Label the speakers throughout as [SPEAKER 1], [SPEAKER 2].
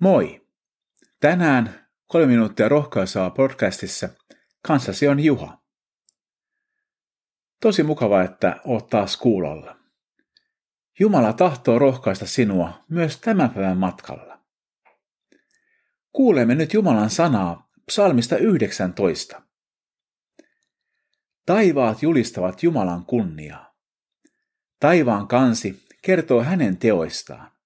[SPEAKER 1] Moi! Tänään kolme minuuttia rohkaisua podcastissa kanssasi on Juha. Tosi mukava, että oot taas kuulolla. Jumala tahtoo rohkaista sinua myös tämän päivän matkalla. Kuulemme nyt Jumalan sanaa psalmista 19. Taivaat julistavat Jumalan kunniaa. Taivaan kansi kertoo hänen teoistaan.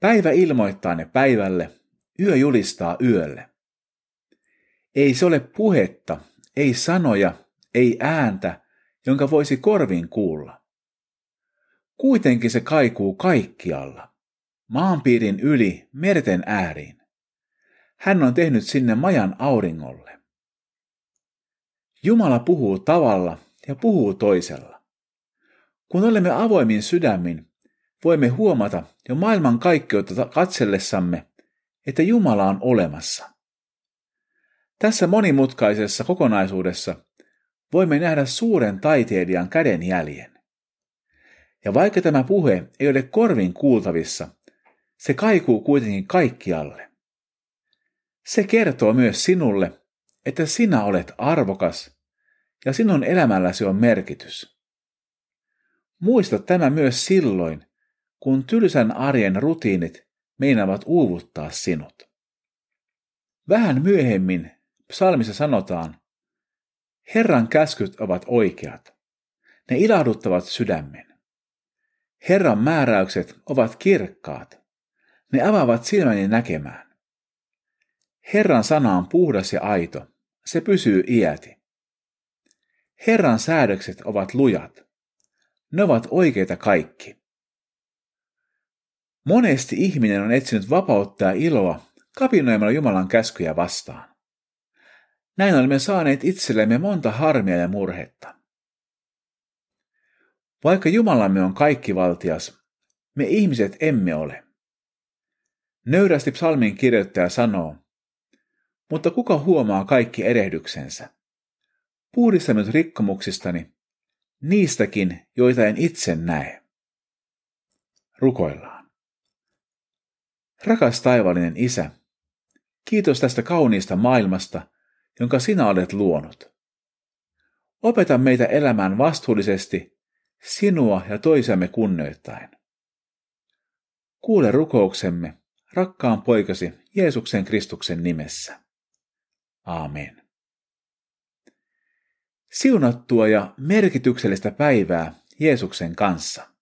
[SPEAKER 1] Päivä ilmoittaa ne päivälle, yö julistaa yölle. Ei se ole puhetta, ei sanoja, ei ääntä, jonka voisi korviin kuulla. Kuitenkin se kaikuu kaikkialla, maanpiirin yli merten ääriin. Hän on tehnyt sinne majan auringolle. Jumala puhuu tavalla ja puhuu toisella. Kun olemme avoimin sydämin, voimme huomata jo maailman kaikkeutta katsellessamme, että Jumala on olemassa. Tässä monimutkaisessa kokonaisuudessa voimme nähdä suuren taiteilijan kädenjäljen. Ja vaikka tämä puhe ei ole korvin kuultavissa, se kaikuu kuitenkin kaikkialle. Se kertoo myös sinulle, että sinä olet arvokas ja sinun elämälläsi on merkitys. Muista tämä myös silloin, kun tylsän arjen rutiinit meinaavat uuvuttaa sinut. Vähän myöhemmin psalmissa sanotaan, Herran käskyt ovat oikeat. Ne ilahduttavat sydämen. Herran määräykset ovat kirkkaat. Ne avaavat silmäni näkemään. Herran sana on puhdas ja aito. Se pysyy iäti. Herran säädökset ovat lujat. Ne ovat oikeita kaikki. Monesti ihminen on etsinyt vapautta ja iloa kapinoimalla Jumalan käskyjä vastaan. Näin olemme saaneet itsellemme monta harmia ja murhetta. Vaikka Jumalamme on kaikkivaltias, me ihmiset emme ole. Nöyrästi psalmin kirjoittaja sanoo, mutta kuka huomaa kaikki erehdyksensä? Puhdista nyt rikkomuksistani, niistäkin, joita en itse näe. Rukoillaan. Rakas taivallinen Isä, kiitos tästä kauniista maailmasta, jonka sinä olet luonut. Opeta meitä elämään vastuullisesti, sinua ja toisiamme kunnioittaen. Kuule rukouksemme, rakkaan poikasi Jeesuksen Kristuksen nimessä. Aamen. Siunattua ja merkityksellistä päivää Jeesuksen kanssa.